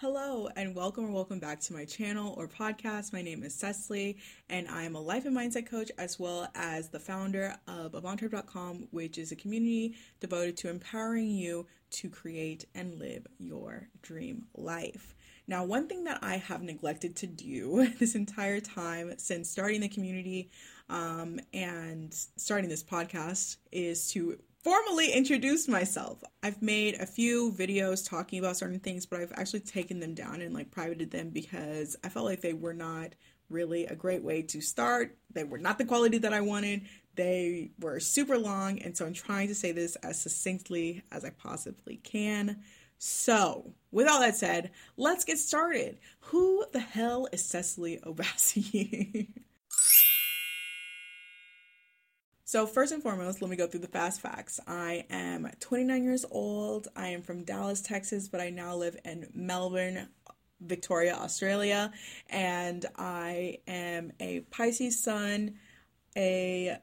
Hello, and welcome or welcome back to my channel or podcast. My name is Sessalli, and I am a life and mindset coach as well as the founder of Avantribe.com, which is a community devoted to empowering you to create and live your dream life. Now, one thing that I have neglected to do this entire time since starting the community um, and starting this podcast is to formally introduce myself. I've made a few videos talking about certain things, but I've actually taken them down and like privated them because I felt like they were not really a great way to start. They were not the quality that I wanted. They were super long, and so I'm trying to say this as succinctly as I possibly can. So, with all that said, let's get started. Who the hell is Sessalli Obasuyi? So, first and foremost, let me go through the fast facts. I am 29 years old. I am from Dallas, Texas, but I now live in Melbourne, Victoria, Australia. And I am a Pisces sun, a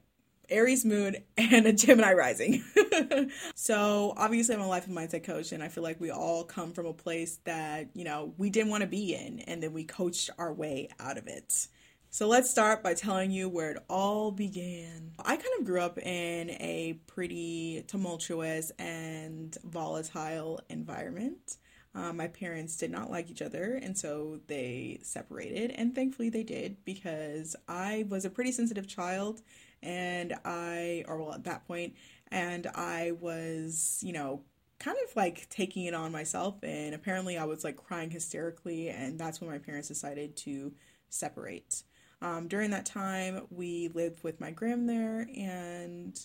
Aries moon, and a Gemini rising. so, obviously, I'm a life and mindset coach, and I feel like we all come from a place that, you know, we didn't want to be in, and then we coached our way out of it. So let's start by telling you where it all began. I kind of grew up in a pretty tumultuous and volatile environment. Um, my parents did not like each other, and so they separated. And thankfully, they did because I was a pretty sensitive child, and I, or well, at that point, and I was, you know, kind of like taking it on myself. And apparently, I was like crying hysterically, and that's when my parents decided to separate. Um, during that time, we lived with my gram there, and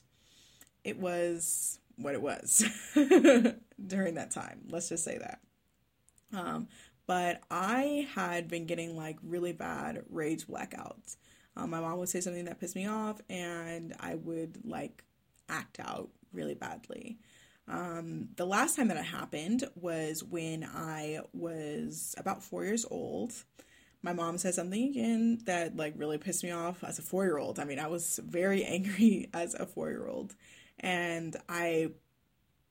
it was what it was during that time. Let's just say that. Um, but I had been getting like really bad rage blackouts. Um, my mom would say something that pissed me off, and I would like act out really badly. Um, the last time that it happened was when I was about four years old my mom said something again that like really pissed me off as a four year old. I mean, I was very angry as a four year old. And I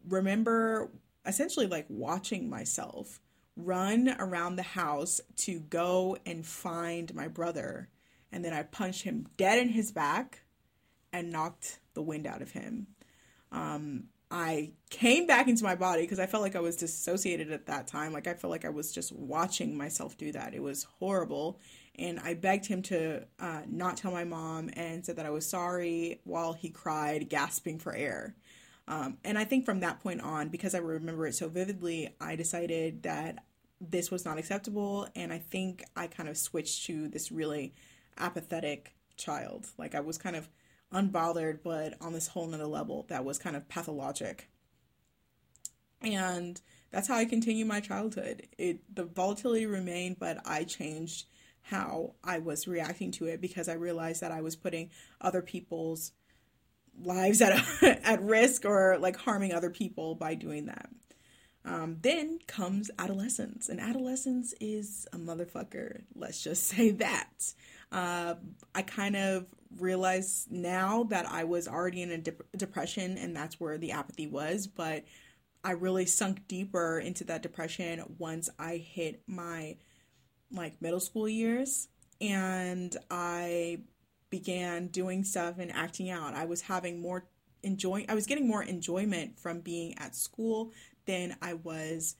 remember essentially like watching myself run around the house to go and find my brother. And then I punched him dead in his back and knocked the wind out of him. Um, I came back into my body because I felt like I was dissociated at that time. Like I felt like I was just watching myself do that. It was horrible. And I begged him to uh, not tell my mom and said that I was sorry while he cried, gasping for air. Um, and I think from that point on, because I remember it so vividly, I decided that this was not acceptable. And I think I kind of switched to this really apathetic child. Like I was kind of unbothered, but on this whole nother level that was kind of pathologic. And that's how I continue my childhood. It the volatility remained, but I changed how I was reacting to it because I realized that I was putting other people's lives at at risk or like harming other people by doing that. Um, then comes adolescence, and adolescence is a motherfucker. Let's just say that. Uh, I kind of realize now that I was already in a de- depression and that's where the apathy was, but I really sunk deeper into that depression once I hit my like middle school years and I began doing stuff and acting out. I was having more enjoy I was getting more enjoyment from being at school than I was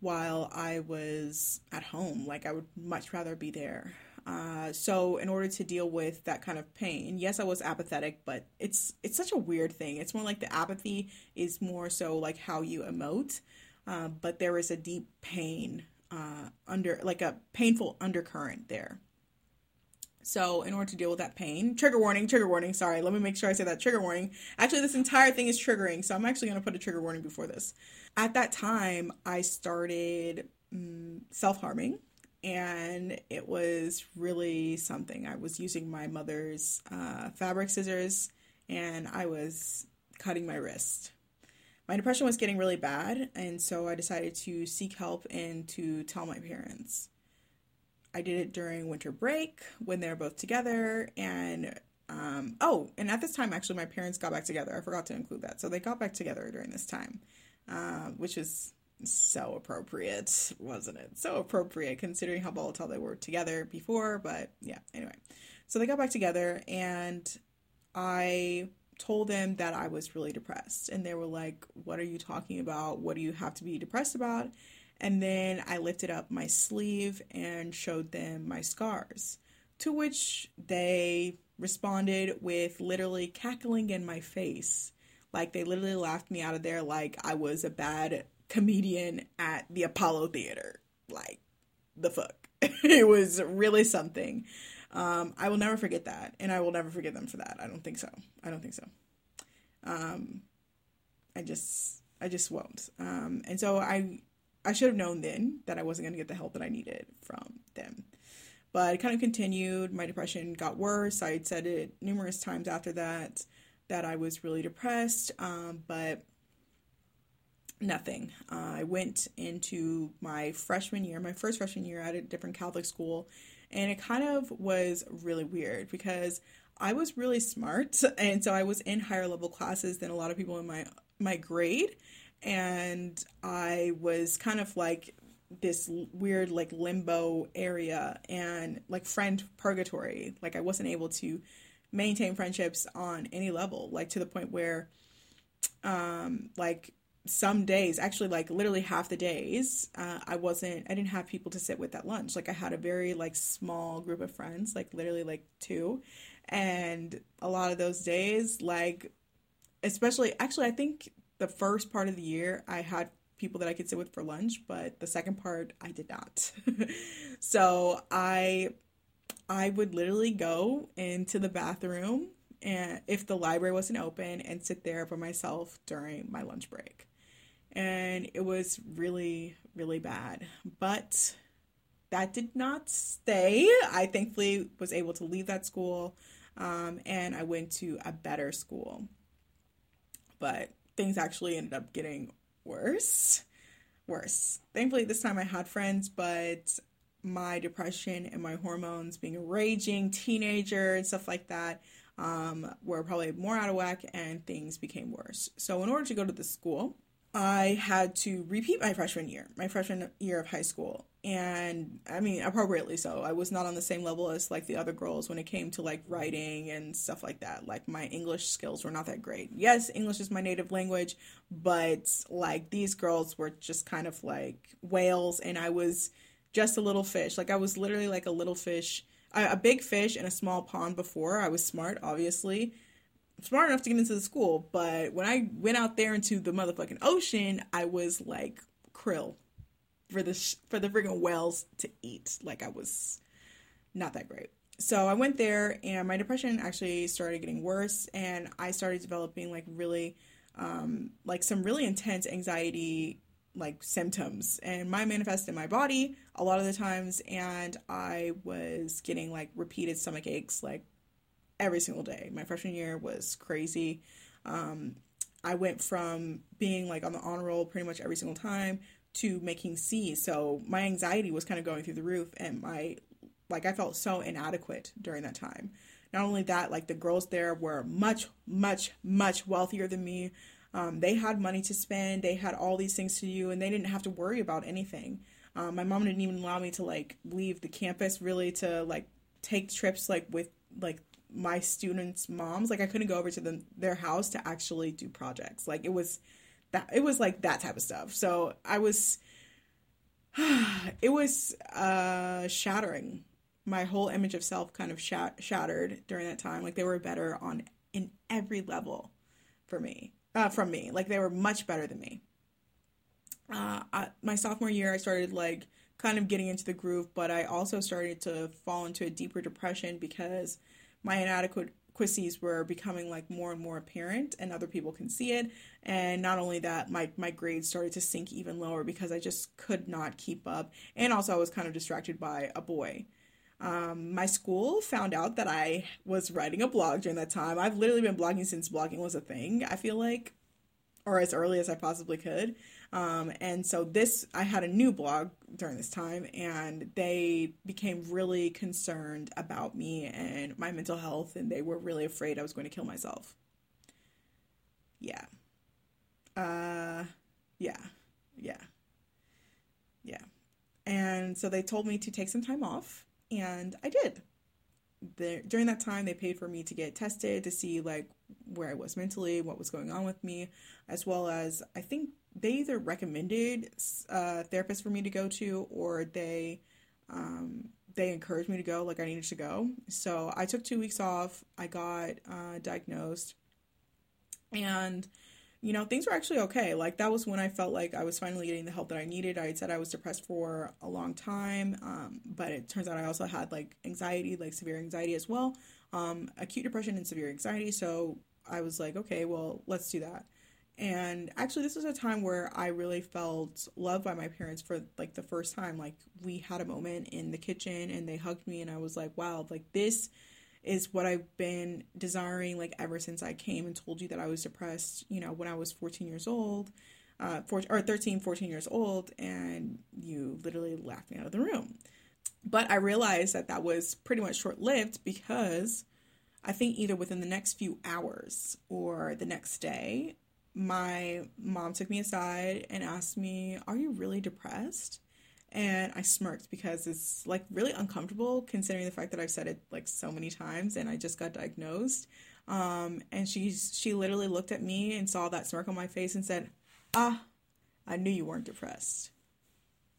while I was at home. Like I would much rather be there. Uh, so in order to deal with that kind of pain, yes, I was apathetic, but it's it's such a weird thing. It's more like the apathy is more so like how you emote, uh, but there is a deep pain uh, under like a painful undercurrent there. So, in order to deal with that pain, trigger warning, trigger warning, sorry, let me make sure I say that trigger warning. Actually, this entire thing is triggering, so I'm actually going to put a trigger warning before this. At that time, I started um, self harming and it was really something. I was using my mother's uh, fabric scissors and I was cutting my wrist. My depression was getting really bad, and so I decided to seek help and to tell my parents. I did it during winter break when they were both together, and um, oh, and at this time, actually, my parents got back together. I forgot to include that. So they got back together during this time, uh, which is so appropriate, wasn't it? So appropriate considering how volatile they were together before, but yeah, anyway. So they got back together and I told them that I was really depressed. And they were like, What are you talking about? What do you have to be depressed about? And then I lifted up my sleeve and showed them my scars, to which they responded with literally cackling in my face. Like they literally laughed me out of there like I was a bad comedian at the Apollo Theater. Like the fuck. it was really something. Um, I will never forget that, and I will never forgive them for that. I don't think so. I don't think so. Um, I just, I just won't. Um, and so I, I should have known then that I wasn't going to get the help that I needed from them. But it kind of continued. My depression got worse. I had said it numerous times after that that I was really depressed, um, but nothing. Uh, I went into my freshman year, my first freshman year at a different Catholic school, and it kind of was really weird because I was really smart and so I was in higher level classes than a lot of people in my my grade and I was kind of like this weird like limbo area and like friend purgatory like I wasn't able to maintain friendships on any level like to the point where um like some days, actually like literally half the days, uh, I wasn't, I didn't have people to sit with at lunch. Like I had a very like small group of friends, like literally like two. And a lot of those days, like, especially, actually, I think the first part of the year, I had people that I could sit with for lunch, but the second part, I did not. so I, I would literally go into the bathroom and if the library wasn't open and sit there by myself during my lunch break and it was really, really bad. But that did not stay. I thankfully was able to leave that school um, and I went to a better school. But things actually ended up getting worse. Worse. Thankfully, this time I had friends, but my depression and my hormones being a raging teenager and stuff like that um, were probably more out of whack and things became worse. So, in order to go to the school, I had to repeat my freshman year, my freshman year of high school. And I mean, appropriately so. I was not on the same level as like the other girls when it came to like writing and stuff like that. Like my English skills were not that great. Yes, English is my native language, but like these girls were just kind of like whales and I was just a little fish. Like I was literally like a little fish, a big fish in a small pond before. I was smart, obviously smart enough to get into the school, but when I went out there into the motherfucking ocean, I was like krill for the sh- for the freaking whales to eat. Like I was not that great. So I went there, and my depression actually started getting worse, and I started developing like really, um, like some really intense anxiety like symptoms and my manifest in my body a lot of the times and i was getting like repeated stomach aches like every single day. My freshman year was crazy. Um, I went from being like on the honor roll pretty much every single time to making C. So my anxiety was kind of going through the roof, and my like I felt so inadequate during that time. Not only that, like the girls there were much, much, much wealthier than me. Um, they had money to spend, they had all these things to do, and they didn't have to worry about anything. Um, my mom didn't even allow me to like leave the campus really to like take trips like with like my students' moms. Like I couldn't go over to them their house to actually do projects. Like it was that it was like that type of stuff. So I was it was uh shattering. My whole image of self kind of shattered during that time. Like they were better on in every level for me. Uh from me. Like they were much better than me. Uh I, my sophomore year I started like kind of getting into the groove, but I also started to fall into a deeper depression because my inadequacies were becoming like more and more apparent and other people can see it and not only that my my grades started to sink even lower because I just could not keep up and also I was kind of distracted by a boy um, my school found out that I was writing a blog during that time. I've literally been blogging since blogging was a thing, I feel like, or as early as I possibly could. Um, and so this, I had a new blog during this time, and they became really concerned about me and my mental health, and they were really afraid I was going to kill myself. Yeah. Uh, yeah, yeah. Yeah. And so they told me to take some time off, and I did. The, during that time, they paid for me to get tested to see like where I was mentally, what was going on with me, as well as I think they either recommended uh, therapists for me to go to or they um, they encouraged me to go like i needed to go. So i took two weeks off. I got uh, diagnosed. And you know things were actually okay. Like that was when i felt like i was finally getting the help that i needed. I had said i was depressed for a long time um, but it turns out i also had like anxiety like severe anxiety as well. Um, acute depression and severe anxiety. So i was like okay well let's do that and actually this was a time where i really felt loved by my parents for like the first time. Like we had a moment in the kitchen and they hugged me and i was like wow like this is what i've been desiring like ever since i came and told you that i was depressed you know when i was 14 years old uh, or 13 14 years old and you literally laughed me out of the room. But i realized that that was pretty much short lived because I think either within the next few hours or the next day, my mom took me aside and asked me, Are you really depressed? And I smirked because it's like really uncomfortable considering the fact that I've said it like so many times and I just got diagnosed. Um, and she she literally looked at me and saw that smirk on my face and said, "Ah, I knew you weren't depressed."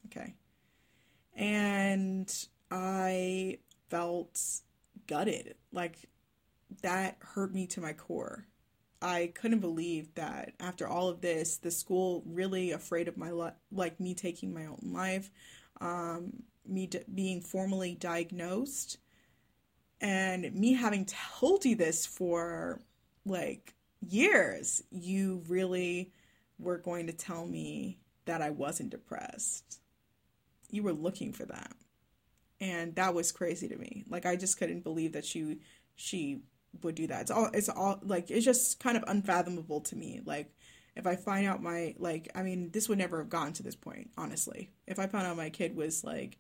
Okay. And I felt gutted. Like that hurt me to my core. I couldn't believe that after all of this, the school really afraid of my li- like me taking my own life, um, me d- being formally diagnosed, and me having told you this for like years. You really were going to tell me that I wasn't depressed. You were looking for that, and that was crazy to me. Like I just couldn't believe that she she would do that. It's all it's all like it's just kind of unfathomable to me. Like if I find out my like I mean this would never have gotten to this point, honestly. If I found out my kid was like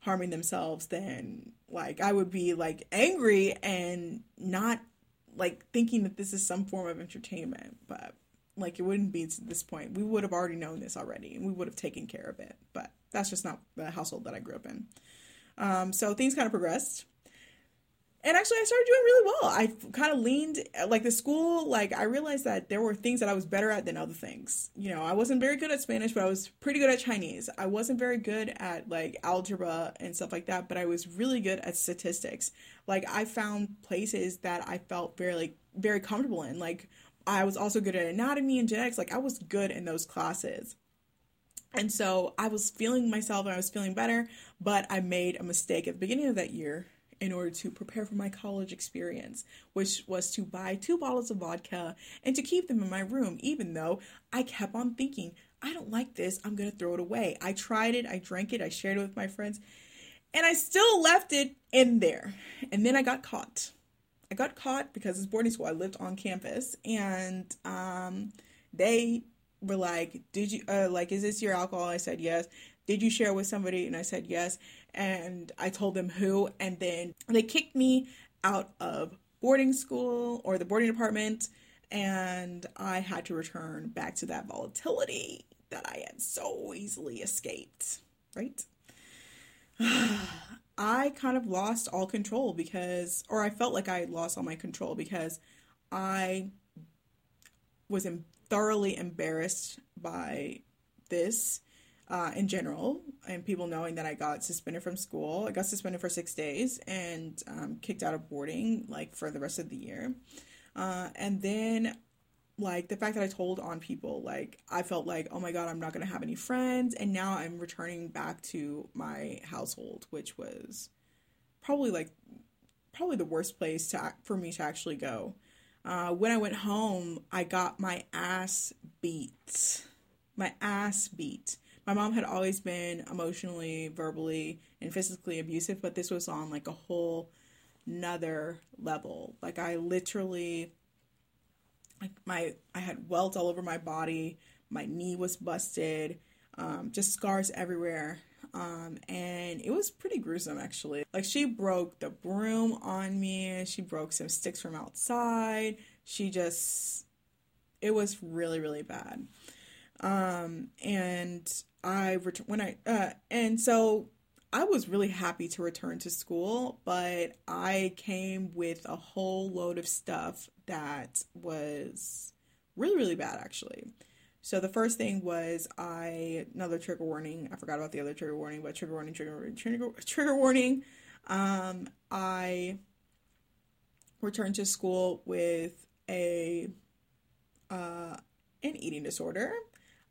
harming themselves, then like I would be like angry and not like thinking that this is some form of entertainment, but like it wouldn't be to this point. We would have already known this already and we would have taken care of it. But that's just not the household that I grew up in. Um, so things kind of progressed and actually i started doing really well. I kind of leaned like the school like i realized that there were things that i was better at than other things. You know i wasn't very good at spanish but i was pretty good at chinese. I wasn't very good at like algebra and stuff like that but i was really good at statistics. Like i found places that i felt very like very comfortable in. Like i was also good at anatomy and genetics. Like i was good in those classes. And so I was feeling myself and I was feeling better, but I made a mistake at the beginning of that year in order to prepare for my college experience, which was to buy two bottles of vodka and to keep them in my room, even though I kept on thinking, I don't like this, I'm gonna throw it away. I tried it, I drank it, I shared it with my friends, and I still left it in there. And then I got caught. I got caught because it's boarding school. I lived on campus, and um, they were like, "Did you uh, like? Is this your alcohol?" I said yes. Did you share with somebody? And I said yes and I told them who, and then they kicked me out of boarding school or the boarding department, and I had to return back to that volatility that I had so easily escaped, right? I kind of lost all control because, or I felt like I lost all my control because I was thoroughly embarrassed by this uh, in general, and people knowing that I got suspended from school. I got suspended for six days and um, kicked out of boarding like for the rest of the year. Uh, and then, like the fact that I told on people, like I felt like, oh my god, I'm not gonna have any friends. And now I'm returning back to my household, which was probably like probably the worst place to for me to actually go. Uh, when I went home, I got my ass beat. My ass beat my mom had always been emotionally, verbally, and physically abusive, but this was on like a whole another level. Like I literally like my I had welts all over my body, my knee was busted, um, just scars everywhere. Um, and it was pretty gruesome actually. Like she broke the broom on me, she broke some sticks from outside. She just it was really, really bad. Um, and I returned when I uh, and so I was really happy to return to school, but I came with a whole load of stuff that was really really bad actually. So the first thing was I another trigger warning. I forgot about the other trigger warning, but trigger warning, trigger warning, trigger, trigger warning. Um, I returned to school with a uh, an eating disorder.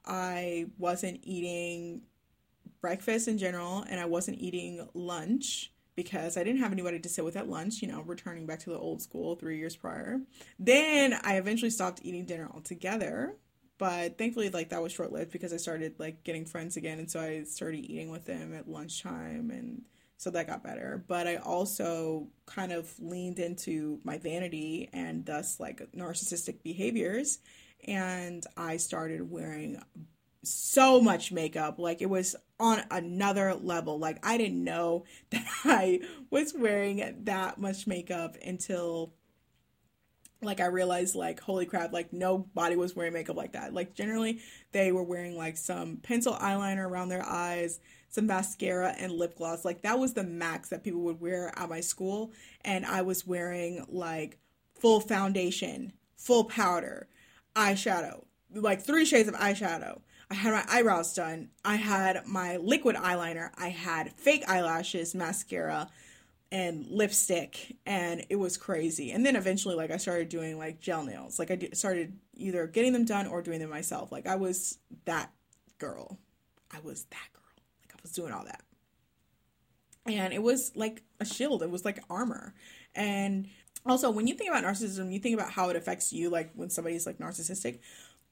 I wasn't eating breakfast in general, and I wasn't eating lunch because I didn't have anybody to sit with at lunch, you know, returning back to the old school three years prior. Then I eventually stopped eating dinner altogether but thankfully like that was short lived because I started like getting friends again and so I started eating with them at lunchtime and so that got better but I also kind of leaned into my vanity and thus like narcissistic behaviors and I started wearing so much makeup like it was on another level like I didn't know that I was wearing that much makeup until like I realized like holy crap like nobody was wearing makeup like that. Like generally they were wearing like some pencil eyeliner around their eyes, some mascara and lip gloss. Like that was the max that people would wear at my school and I was wearing like full foundation, full powder, eyeshadow, like three shades of eyeshadow. I had my eyebrows done. I had my liquid eyeliner. I had fake eyelashes, mascara, and lipstick and it was crazy. And then eventually like i started doing like gel nails. Like i started either getting them done or doing them myself. Like i was that girl. I was that girl. Like i was doing all that. And it was like a shield. It was like armor. And also when you think about narcissism you think about how it affects you like when somebody's like narcissistic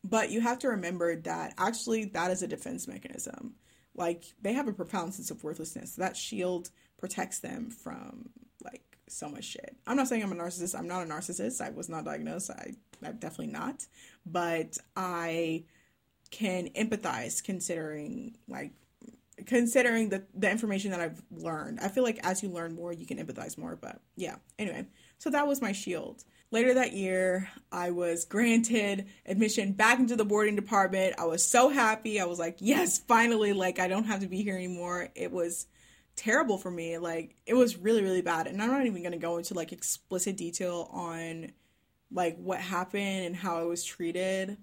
but you have to remember that actually that is a defense mechanism like they have a profound sense of worthlessness that shield protects them from like so much shit. I'm not saying I'm a narcissist. I'm not a narcissist. I was not diagnosed. I I'm definitely not. But I can empathize considering like considering the the information that I've learned. I feel like as you learn more, you can empathize more. But yeah. Anyway, so that was my shield. Later that year, I was granted admission back into the boarding department. I was so happy. I was like, yes, finally, like I don't have to be here anymore. It was terrible for me. Like it was really really bad, and I'm not even gonna go into like explicit detail on like what happened and how I was treated.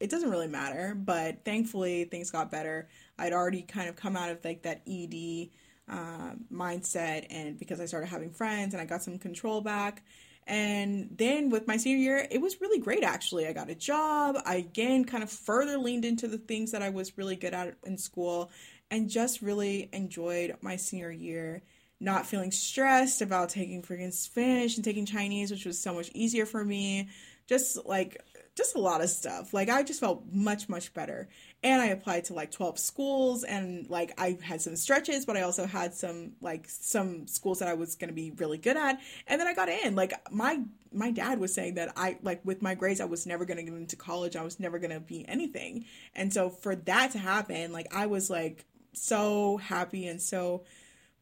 It doesn't really matter, but thankfully things got better. I'd already kind of come out of like that ED uh, mindset, and because I started having friends and I got some control back. And then with my senior year, it was really great actually. I got a job. I again kind of further leaned into the things that I was really good at in school and just really enjoyed my senior year not feeling stressed about taking freaking Spanish and taking Chinese, which was so much easier for me. Just like, just a lot of stuff. Like, I just felt much, much better. And I applied to like 12 schools and like I had some stretches, but I also had some like some schools that I was going to be really good at. And then I got in. Like, my my dad was saying that I like with my grades I was never going to get into college. I was never going to be anything. And so for that to happen, like I was like so happy and so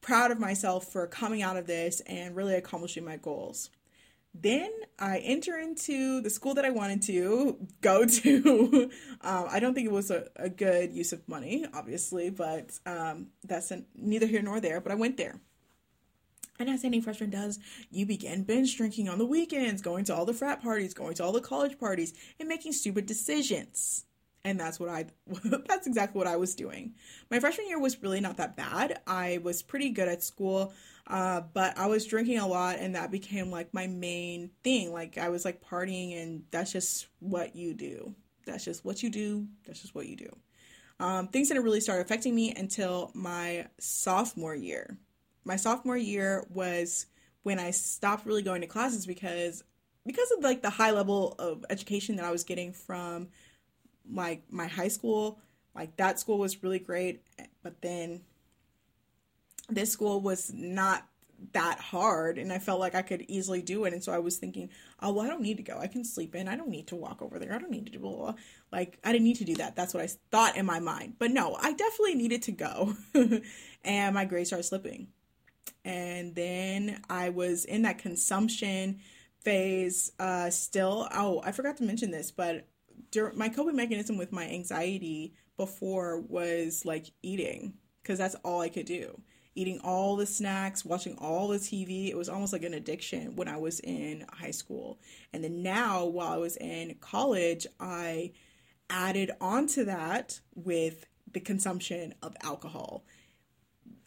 proud of myself for coming out of this and really accomplishing my goals. Then I enter into the school that I wanted to go to. um, I don't think it was a, a, good use of money, obviously, but um, that's an, neither here nor there. But I went there. And as any freshman does, you begin binge drinking on the weekends, going to all the frat parties, going to all the college parties, and making stupid decisions and that's what I that's exactly what I was doing. My freshman year was really not that bad. I was pretty good at school, uh, but I was drinking a lot, and that became like my main thing. Like I was like partying, and that's just what you do. That's just what you do. That's just what you do. Um, things didn't really start affecting me until my sophomore year. My sophomore year was when I stopped really going to classes because because of like the high level of education that I was getting from like my high school, like that school was really great, but then this school was not that hard and I felt like I could easily do it. And so I was thinking, oh, well, I don't need to go. I can sleep in. I don't need to walk over there. I don't need to do blah, blah. Like, I didn't need to do that. That's what I thought in my mind. But no, I definitely needed to go. and my grades started slipping. And then I was in that consumption phase uh, still. Oh, I forgot to mention this, but my coping mechanism with my anxiety before was like eating because that's all I could do. Eating all the snacks, watching all the TV. It was almost like an addiction when I was in high school. And then now, while I was in college, I added onto that with the consumption of alcohol.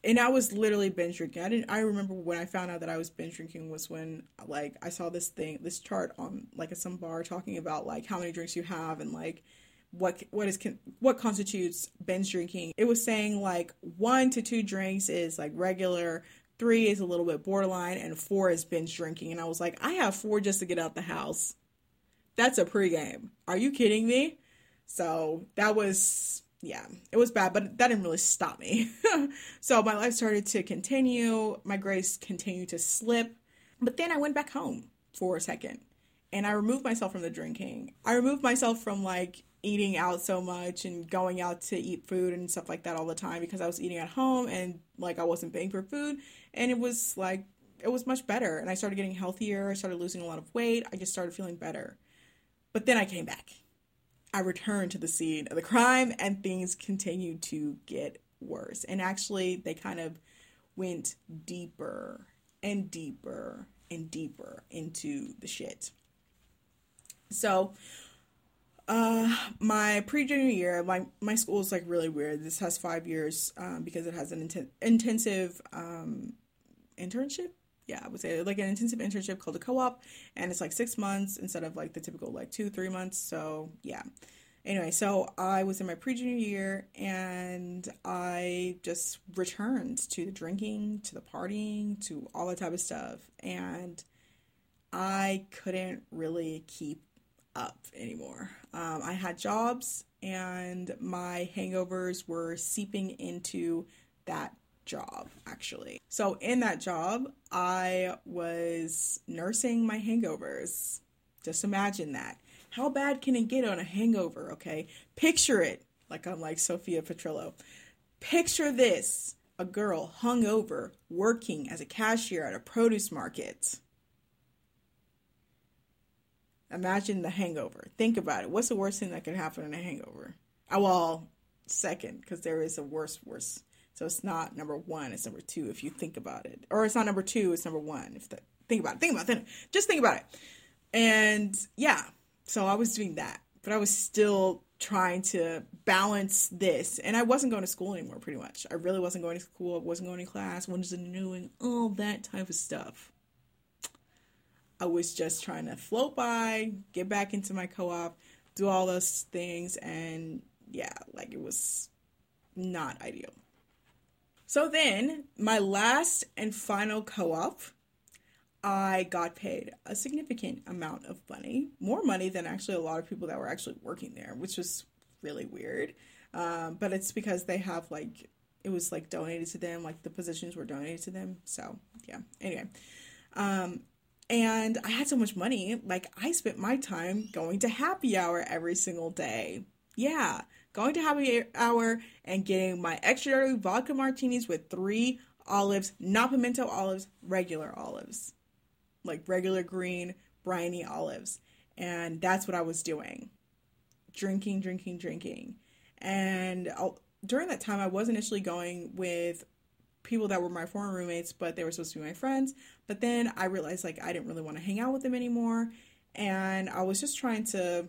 And I was literally binge drinking. I didn't I remember when I found out that I was binge drinking was when like I saw this thing this chart on like at some bar talking about like how many drinks you have and like what what is what constitutes binge drinking. It was saying like 1 to 2 drinks is like regular, 3 is a little bit borderline and 4 is binge drinking and I was like I have 4 just to get out the house. That's a pregame. Are you kidding me? So that was, yeah, it was bad, but that didn't really stop me. so my life started to continue. My grades continued to slip. But then I went back home for a second and I removed myself from the drinking. I removed myself from like eating out so much and going out to eat food and stuff like that all the time because I was eating at home and like I wasn't paying for food and it was like it was much better and I started getting healthier, I started losing a lot of weight, I just started feeling better. But then I came back I returned to the scene of the crime and things continued to get worse. And actually, they kind of went deeper and deeper and deeper into the shit. So, uh, my pre-junior year, my my school is like really weird. This has five years um, because it has an inten- intensive um, internship yeah, I would say like an intensive internship called a co-op, and it's like six months instead of like the typical like two three months. So yeah. Anyway, so I was in my pre junior year and I just returned to the drinking, to the partying, to all that type of stuff. And I couldn't really keep up anymore. Um, I had jobs and my hangovers were seeping into that job actually. So in that job, I was nursing my hangovers. Just imagine that. How bad can it get on a hangover, okay? Picture it like I'm like Sophia Petrillo. Picture this a girl hungover working as a cashier at a produce market. Imagine the hangover. Think about it. What's the worst thing that could happen in a hangover? Oh, well, second, because there is a worse, worse so it's not number one, it's number two if you think about it. Or it's not number two, it's number one. If the think about it, think about it. Just think about it. And yeah, so I was doing that. But I was still trying to balance this. And I wasn't going to school anymore pretty much. I really wasn't going to school, I wasn't going to class, wasn't doing all that type of stuff. I was just trying to float by, get back into my co-op, do all those things and yeah, like it was not ideal. So then, my last and final co op, I got paid a significant amount of money, more money than actually a lot of people that were actually working there, which was really weird. Um, but it's because they have like, it was like donated to them, like the positions were donated to them. So, yeah. Anyway. Um, and I had so much money, like, I spent my time going to happy hour every single day. Yeah going to happy hour and getting my extra vodka martinis with three olives, not pimento olives, regular olives. Like regular green, briny olives. And that's what I was doing. Drinking, drinking, drinking. And I'll, during that time, I was initially going with people that were my former roommates, but they were supposed to be my friends. But then I realized like I didn't really want to hang out with them anymore. And I was just trying to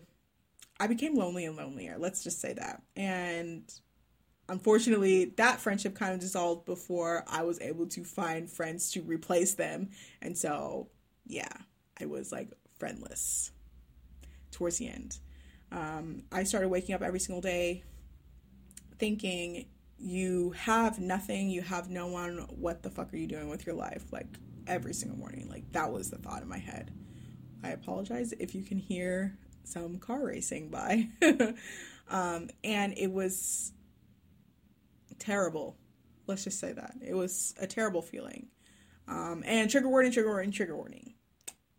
I became lonely and lonelier. Let's just say that. And unfortunately, that friendship kind of dissolved before I was able to find friends to replace them. And so, yeah, I was like friendless towards the end. Um, I started waking up every single day thinking, you have nothing, you have no one, what the fuck are you doing with your life? Like every single morning. Like that was the thought in my head. I apologize if you can hear some car racing by. um, and it was terrible. Let's just say that. It was a terrible feeling. Um, and trigger warning, trigger warning, trigger warning.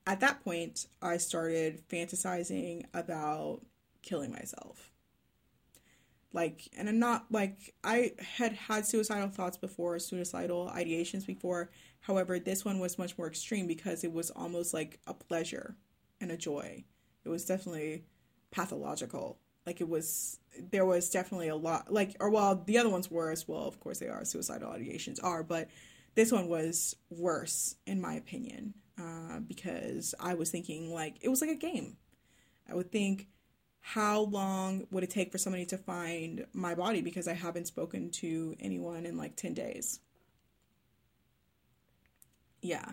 At that point, I started fantasizing about killing myself. Like, and I'm not like, I had had suicidal thoughts before, suicidal ideations before. However, this one was much more extreme because it was almost like a pleasure and a joy it was definitely pathological. Like it was, there was definitely a lot, like, or while the other ones were as well. Of course, they are suicidal ideations are, but this one was worse in my opinion uh, because I was thinking like it was like a game. I would think, how long would it take for somebody to find my body because I haven't spoken to anyone in like 10 days? Yeah,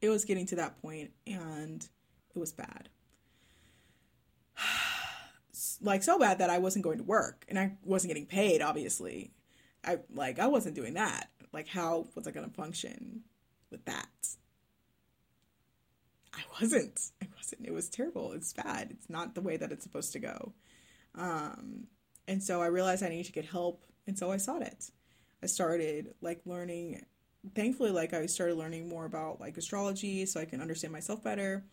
it was getting to that point and it was bad. like so bad that I wasn't going to work and I wasn't getting paid obviously. I like I wasn't doing that. Like how was I going to function with that? I wasn't. I wasn't. It was terrible. It's bad. It's not the way that it's supposed to go. Um and so I realized I needed to get help and so I sought it. I started like learning thankfully like I started learning more about like astrology so I can understand myself better.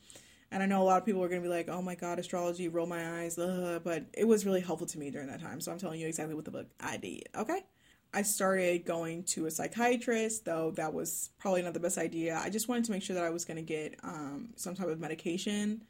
And I know a lot of people are going to be like, "Oh my god, astrology, roll my eyes." Ugh. But it was really helpful to me during that time. So I'm telling you exactly what the book I did. Okay? I started going to a psychiatrist, though that was probably not the best idea. I just wanted to make sure that I was going to get um, some type of medication.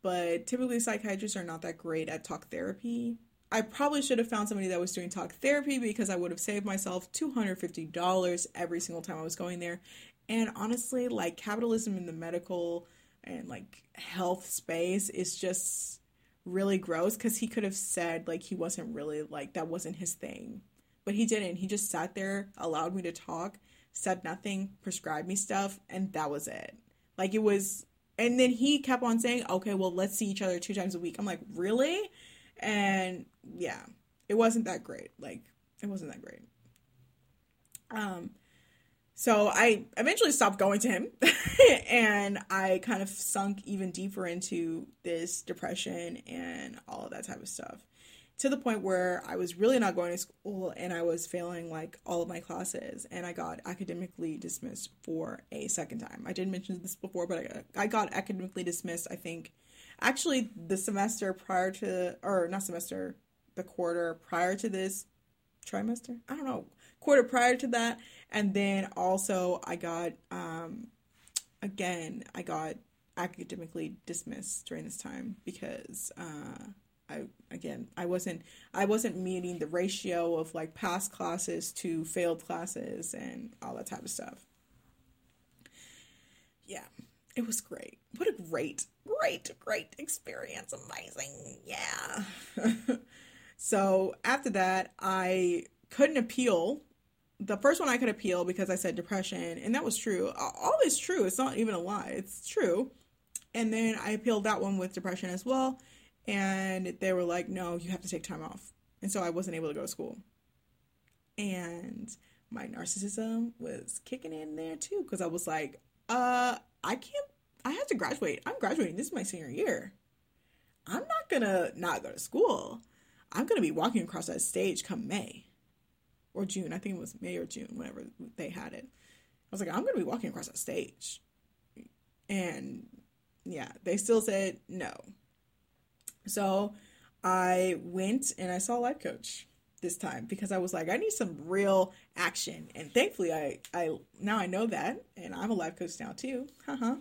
But typically, psychiatrists are not that great at talk therapy. I probably should have found somebody that was doing talk therapy because I would have saved myself $250 every single time I was going there. And honestly, like capitalism in the medical and like health space is just really gross because he could have said like he wasn't really like that wasn't his thing. But he didn't. He just sat there, allowed me to talk, said nothing, prescribed me stuff, and that was it. Like it was and then he kept on saying, "Okay, well, let's see each other two times a week." I'm like, "Really?" and yeah, it wasn't that great. Like it wasn't that great. Um, so I eventually stopped going to him, and I kind of sunk even deeper into this depression and all of that type of stuff to the point where I was really not going to school and I was failing like all of my classes and I got academically dismissed for a second time. I didn't mention this before, but I got, I got academically dismissed, I think, actually the semester prior to or not semester the quarter prior to this trimester i don't know quarter prior to that and then also i got um again i got academically dismissed during this time because uh I again I wasn't I wasn't meeting the ratio of like past classes to failed classes and all that type of stuff. Yeah it was great. What a great, great, great experience. Amazing. Yeah. so after that, I couldn't appeal. The first one I could appeal because I said depression, and that was true. All is true. It's not even a lie. It's true. And then I appealed that one with depression as well. And they were like, no, you have to take time off. And so I wasn't able to go to school. And my narcissism was kicking in there too because I was like, uh, I can't, I have to graduate. I'm graduating. This is my senior year. I'm not gonna not go to school. I'm gonna be walking across that stage come May or June. I think it was May or June, whenever they had it. I was like, I'm gonna be walking across that stage. And yeah, they still said no. So I went and I saw a life coach this time because I was like, I need some real action. And thankfully, I, I now I know that, and I'm a life coach now too. Haha.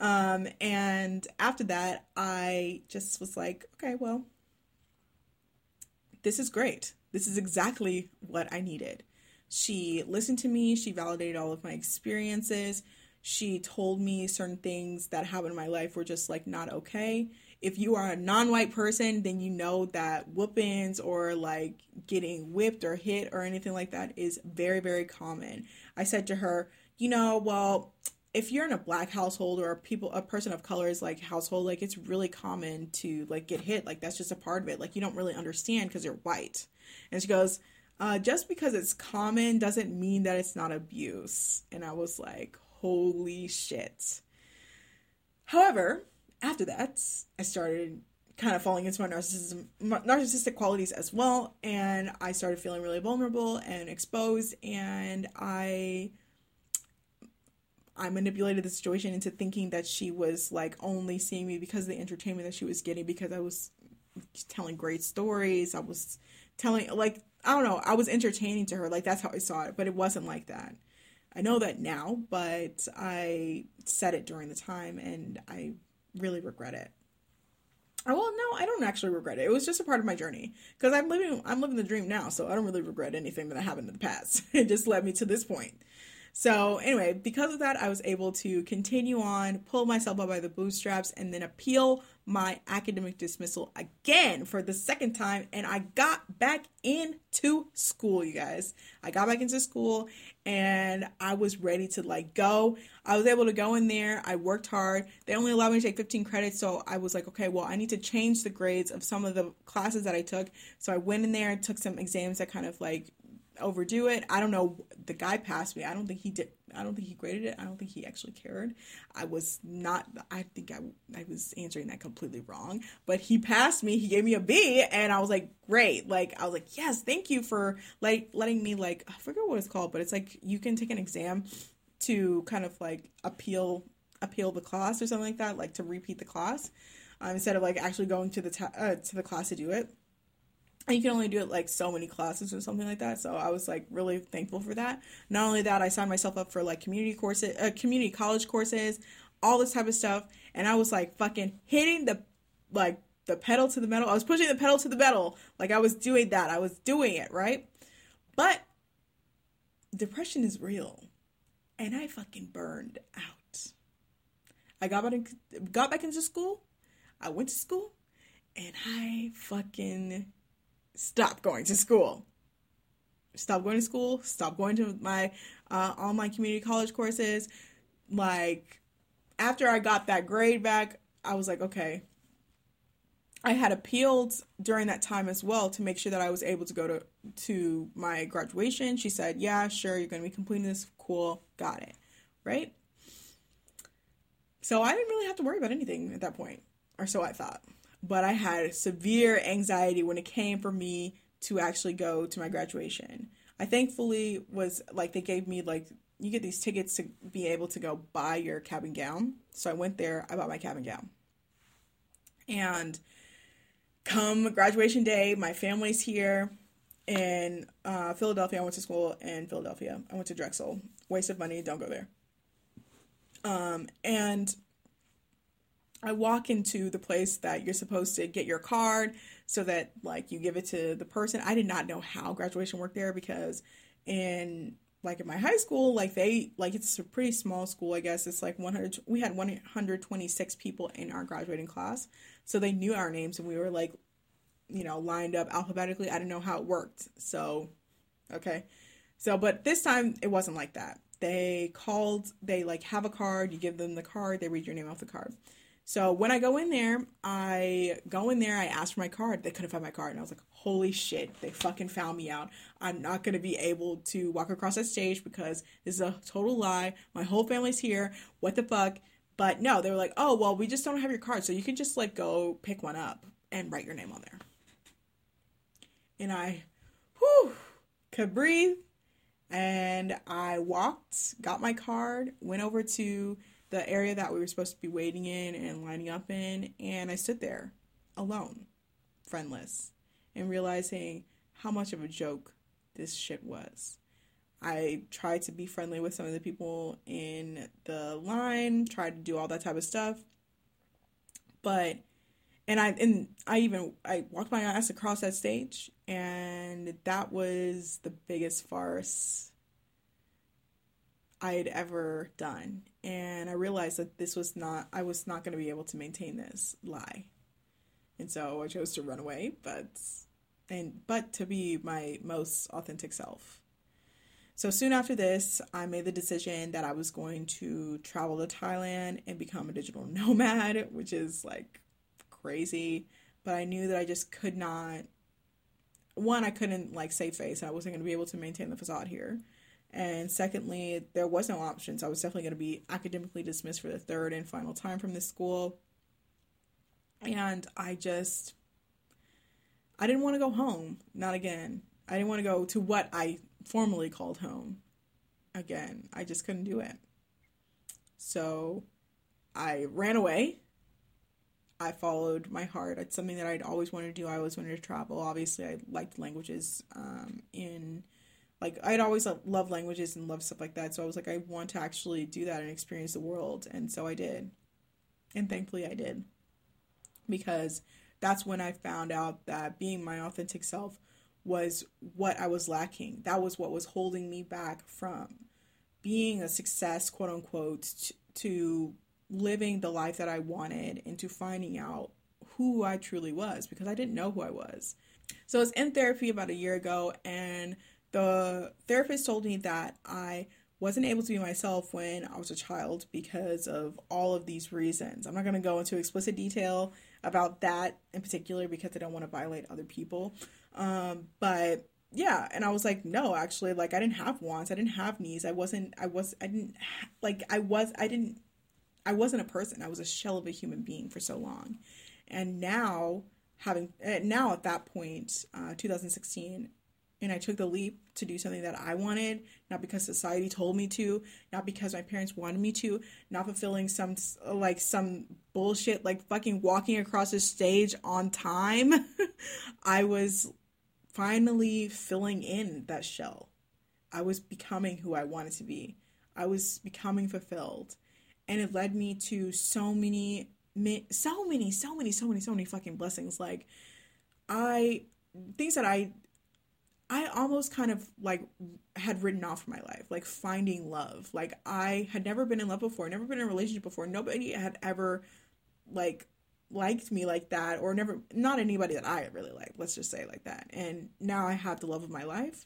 um, and after that, I just was like, okay, well, this is great. This is exactly what I needed. She listened to me. She validated all of my experiences. She told me certain things that happened in my life were just like not okay if you are a non-white person, then you know that whoopings or like getting whipped or hit or anything like that is very very common. I said to her, you know, well, if you're in a black household or a people a person of color is like household, like it's really common to like get hit. Like that's just a part of it. Like you don't really understand because you're white. And she goes, uh, just because it's common doesn't mean that it's not abuse. And I was like, holy shit. However, after that, I started kind of falling into my narcissism, narcissistic qualities as well, and I started feeling really vulnerable and exposed, and I. I manipulated the situation into thinking that she was like only seeing me because of the entertainment that she was getting because I was telling great stories. I was telling like I don't know, I was entertaining to her. Like that's how I saw it, but it wasn't like that. I know that now, but I said it during the time and I really regret it. Oh, well, no, I don't actually regret it. It was just a part of my journey because I'm living I'm living the dream now, so I don't really regret anything that happened in the past. it just led me to this point. So, anyway, because of that, I was able to continue on, pull myself up by the bootstraps, and then appeal my academic dismissal again for the second time. And I got back into school, you guys. I got back into school and I was ready to like go. I was able to go in there. I worked hard. They only allowed me to take 15 credits. So I was like, okay, well, I need to change the grades of some of the classes that I took. So I went in there and took some exams that kind of like overdo it. I don't know. The guy passed me. I don't think he did. I don't think he graded it. I don't think he actually cared. I was not. I think I I was answering that completely wrong. But he passed me. He gave me a B, and I was like, great. Like I was like, yes, thank you for like letting me like I forget what it's called, but it's like you can take an exam to kind of like appeal appeal the class or something like that, like to repeat the class um, instead of like actually going to the uh, to the class to do it you can only do it like so many classes or something like that. So i was like really thankful for that. Not only that i signed myself up for like community courses uh, community college courses all this type of stuff. And i was like fucking hitting the like the pedal to the metal. I was pushing the pedal to the metal. Like i was doing that. I was doing it right? But depression is real. And i fucking burned out. I got back in, got back into school. I went to school. And i fucking stop going to school. Stop going to school. Stop going to my uh, online community college courses. Like, after I got that grade back, I was like, okay. I had appealed during that time as well to make sure that I was able to go to to my graduation. She said, "Yeah, sure, you're going to be completing this. Cool, got it." Right? So I didn't really have to worry about anything at that point, or so I thought but I had severe anxiety when it came for me to actually go to my graduation. I thankfully was like they gave me like you get these tickets to be able to go buy your cap and gown. So I went there, I bought my cap and gown. And come graduation day, my family's here in uh, Philadelphia. I went to school in Philadelphia. I went to Drexel. Waste of money, don't go there. Um, and I walk into the place that you're supposed to get your card so that like you give it to the person. I did not know how graduation worked there because in like in my high school, like they like it's a pretty small school, I guess. It's like 100 we had 126 people in our graduating class. So they knew our names and we were like you know, lined up alphabetically. I didn't know how it worked. So okay. So but this time it wasn't like that. They called, they like have a card, you give them the card, they read your name off the card. So when I go in there, I go in there, I ask for my card. They couldn't find my card. And I was like, holy shit, they fucking found me out. I'm not to be able to walk across that stage because this is a total lie. My whole family's here. What the fuck? But no, they were like, oh, well, we just don't have your card. So you can just like go pick one up and write your name on there. And I, whew, could breathe. And I walked, got my card, went over to the area that we were supposed to be waiting in and lining up in, and I stood there alone, friendless, and realizing how much of a joke this shit was. I tried to be friendly with some of the people in the line, tried to do all that type of stuff. But and I and I even I walked my ass across that stage and that was the biggest farce I had ever done and I realized that this was not I was not going to be able to maintain this lie. And so I chose to run away, but and but to be my most authentic self. So soon after this, I made the decision that I was going to travel to Thailand and become a digital nomad, which is like crazy, but I knew that I just could not one I couldn't like save face. I wasn't going to be able to maintain the facade here. And secondly, there was no options. I was definitely going to be academically dismissed for the third and final time from this school. And I just, I didn't want to go home. Not again. I didn't want to go to what I formerly called home again. I just couldn't do it. So I ran away. I followed my heart. It's something that I'd always wanted to do. I always wanted to travel. Obviously, I liked languages um, in like I'd always love languages and love stuff like that. So I was like, I want to actually do that and experience the world, and so I did, and thankfully I did. because that's when I found out that being my authentic self was what I was lacking. That was what was holding me back from being a success, quote unquote, to, living the life that I wanted and to finding out who I truly was because I didn't know who I was. So I was in therapy about a year ago, and the therapist told me that I wasn't able to be myself when I was a child because of all of these reasons. I'm not going to go into explicit detail about that in particular because I don't want to violate other people. Um, but yeah, and I was like, no, actually, like I didn't have wants, I didn't have needs, I wasn't, I was, I didn't, like I was, I didn't, I wasn't a person. I was a shell of a human being for so long, and now having, eh, now at that point, uh, 2016, and I took the leap to do something that I wanted, not because society told me to, not because my parents wanted me to, not fulfilling some like some bullshit like fucking walking across the stage on time. I was finally filling in that shell. I was becoming who I wanted to be. I was becoming fulfilled. And it led me to so many so many so many so many so many fucking blessings like I things that I I almost kind of like had written off my life, like finding love. Like I had never been in love before, never been in a relationship before. Nobody had ever like liked me like that or never not anybody that I really liked, let's just say like that. And now I have the love of my life.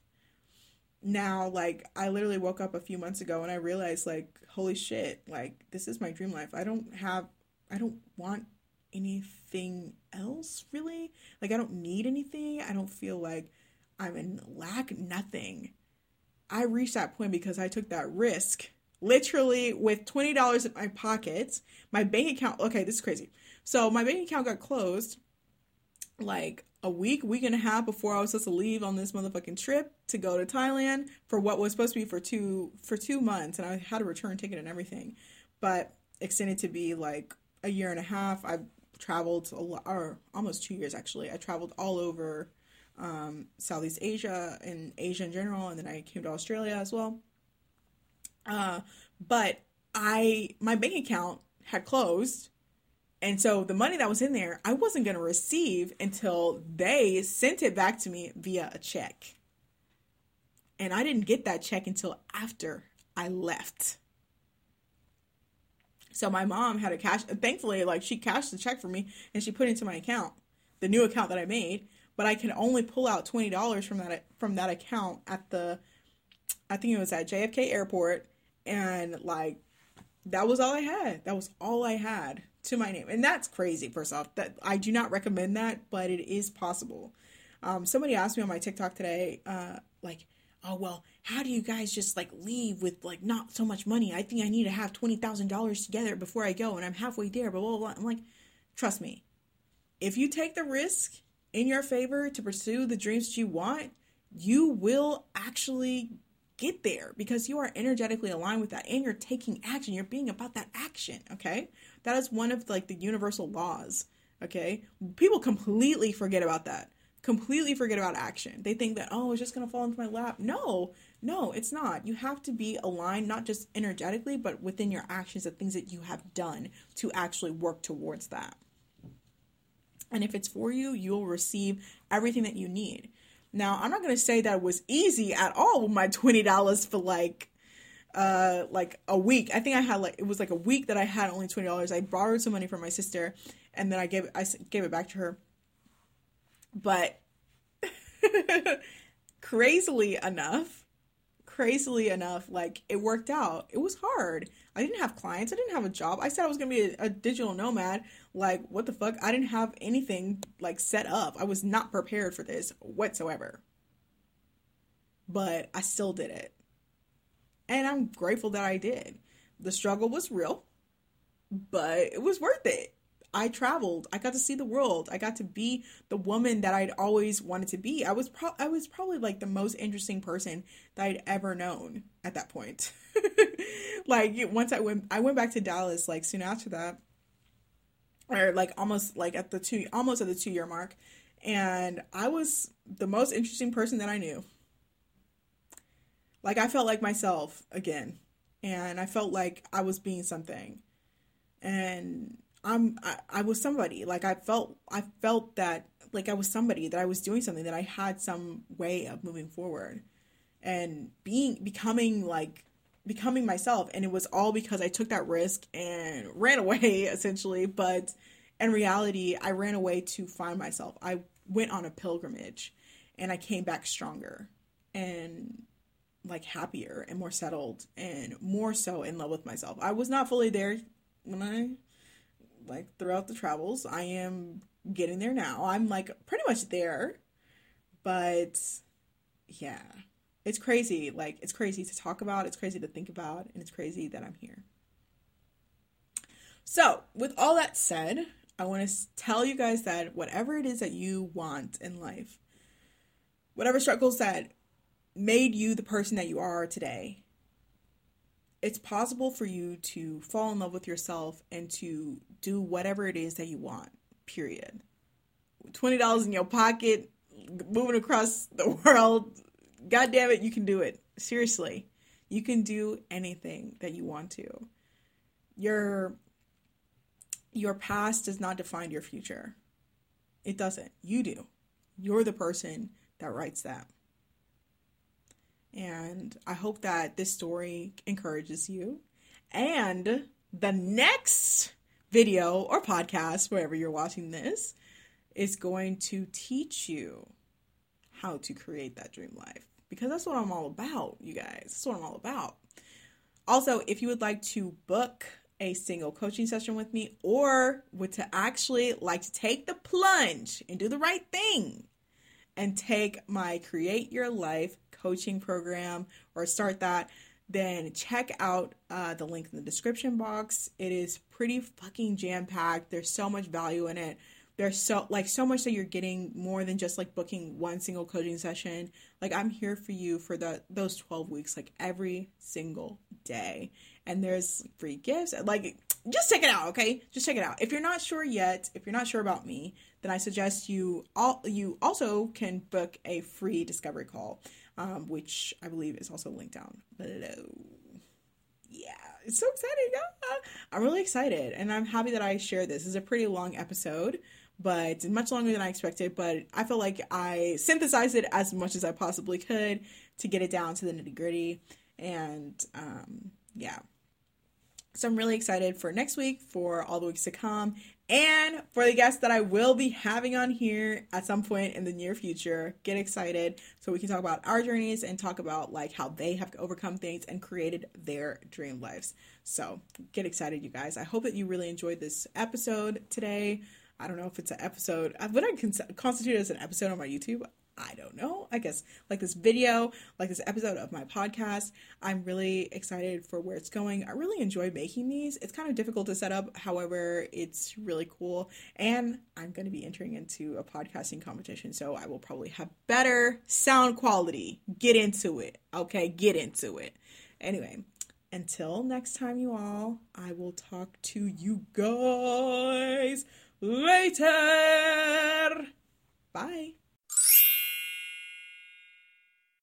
Now like I literally woke up a few months ago and I realized like holy shit, like this is my dream life. I don't have I don't want anything else really. Like I don't need anything. I don't feel like I'm in lack nothing. I reached that point because I took that risk. Literally with $20 in my pocket, my bank account, okay, this is crazy. So my bank account got closed like a week, week and a half before I was supposed to leave on this motherfucking trip to go to Thailand for what was supposed to be for two for two months, and I had a return ticket and everything, but extended to be like a year and a half. I've traveled a lot, or almost two years actually. I traveled all over um, Southeast Asia and Asia in general, and then I came to Australia as well. Uh, but I my bank account had closed, and so the money that was in there I wasn't going to receive until they sent it back to me via a check. And I didn't get that check until after I left. So my mom had a cash. Thankfully, like she cashed the check for me and she put it into my account, the new account that I made but I can only pull out twenty dollars from that from that account at the I think it was at JFK Airport and like that was all I had. That was all I had to my name. And that's crazy first off. That I do not recommend that, but it is possible. Um, somebody asked me on my TikTok today, uh, like, oh well, how do you guys just like leave with like not so much money? I think I need to have twenty thousand dollars together before I go, and I'm halfway there. Blah blah blah. I'm like, trust me, if you take the risk in your favor to pursue the dreams that you want, you will actually get there because you are energetically aligned with that and you're taking action. You're being about that action, okay? That is one of like the universal laws, okay? People completely forget about that. Completely forget about action. They think that, oh, it's just gonna fall into my lap. No, no, it's not. You have to be aligned, not just energetically, but within your actions, the things that you have done to actually work towards that. And if it's for you, you'll receive everything that you need. Now, I'm not going to say that was easy at all with my $20 for like uh like a week. I think I had like it was like a week that I had only $20. I borrowed some money from my sister and then I gave I gave it back to her. But crazily enough, crazily enough, like it worked out. It was hard. I didn't have clients. I didn't have a job. I said I was gonna be a, a, digital nomad. Like, what the fuck? I didn't have anything like set up. I was not prepared for this whatsoever. But I still did it. And I'm grateful that I did. The struggle was real, but it was worth it. I traveled. I got to see the world. I got to be the woman that I'd always wanted to be. I was pro- I was probably like the most interesting person that I'd ever known at that point. like once I went I went back to Dallas like soon after that. Or like almost like at the two almost at the 2 year mark and I was the most interesting person that I knew. Like I felt like myself again and I felt like I was being something. And I'm I, I was somebody. Like I felt I felt that like I was somebody that I was doing something that I had some way of moving forward and being becoming like becoming myself and it was all because I took that risk and ran away essentially but in reality I ran away to find myself. I went on a pilgrimage and I came back stronger and like happier and more settled and more so in love with myself. I was not fully there when I like throughout the travels. I am getting there now. I'm like pretty much there. But yeah. It's crazy. Like it's crazy to talk about, it's crazy to think about, and it's crazy that I'm here. So, with all that said, I want to tell you guys that whatever it is that you want in life, whatever struggles that made you the person that you are today, it's possible for you to fall in love with yourself and to do whatever it is that you want, period. $20 in your pocket, moving across the world, god damn it, you can do it. Seriously. You can do anything that you want to. Your your past does not define your future. It doesn't. You do. You're the person that writes that. And I hope that this story encourages you. And the next video or podcast, wherever you're watching this, is going to teach you how to create that dream life. Because that's what I'm all about, you guys. That's what I'm all about. Also, if you would like to book a single coaching session with me or would to actually like to take the plunge and do the right thing and take my create your life coaching program or start that, then check out uh, the link in the description box. It is pretty fucking jam packed. There's so much value in it. There's so like so much that you're getting more than just like booking one single coaching session. Like I'm here for you for the those 12 weeks, like every single day. And there's free gifts. Like just check it out, okay? Just check it out. If you're not sure yet, if you're not sure about me, then I suggest you all you also can book a free discovery call um, which I believe is also linked down below. Yeah, it's so exciting. Ah, I'm really excited, and I'm happy that I shared this. It's a pretty long episode, but much longer than I expected. But I feel like I synthesized it as much as I possibly could to get it down to the nitty gritty. And um, yeah, so I'm really excited for next week, for all the weeks to come, and for the guests that I will be having on here at some point in the near future. Get excited so we can talk about our journeys and talk about like how they have overcome things and created their dream lives. So get excited, you guys. I hope that you really enjoyed this episode today. I don't know if it's an episode. Would I constitute as an episode on my YouTube? I don't know. I guess like this video, like this episode of my podcast. I'm really excited for where it's going. I really enjoy making these. It's kind of difficult to set up, however, it's really cool. And I'm going to be entering into a podcasting competition, so I will probably have better sound quality. Get into it. Okay, get into it. Anyway, until next time, you all, I will talk to you guys later. Bye.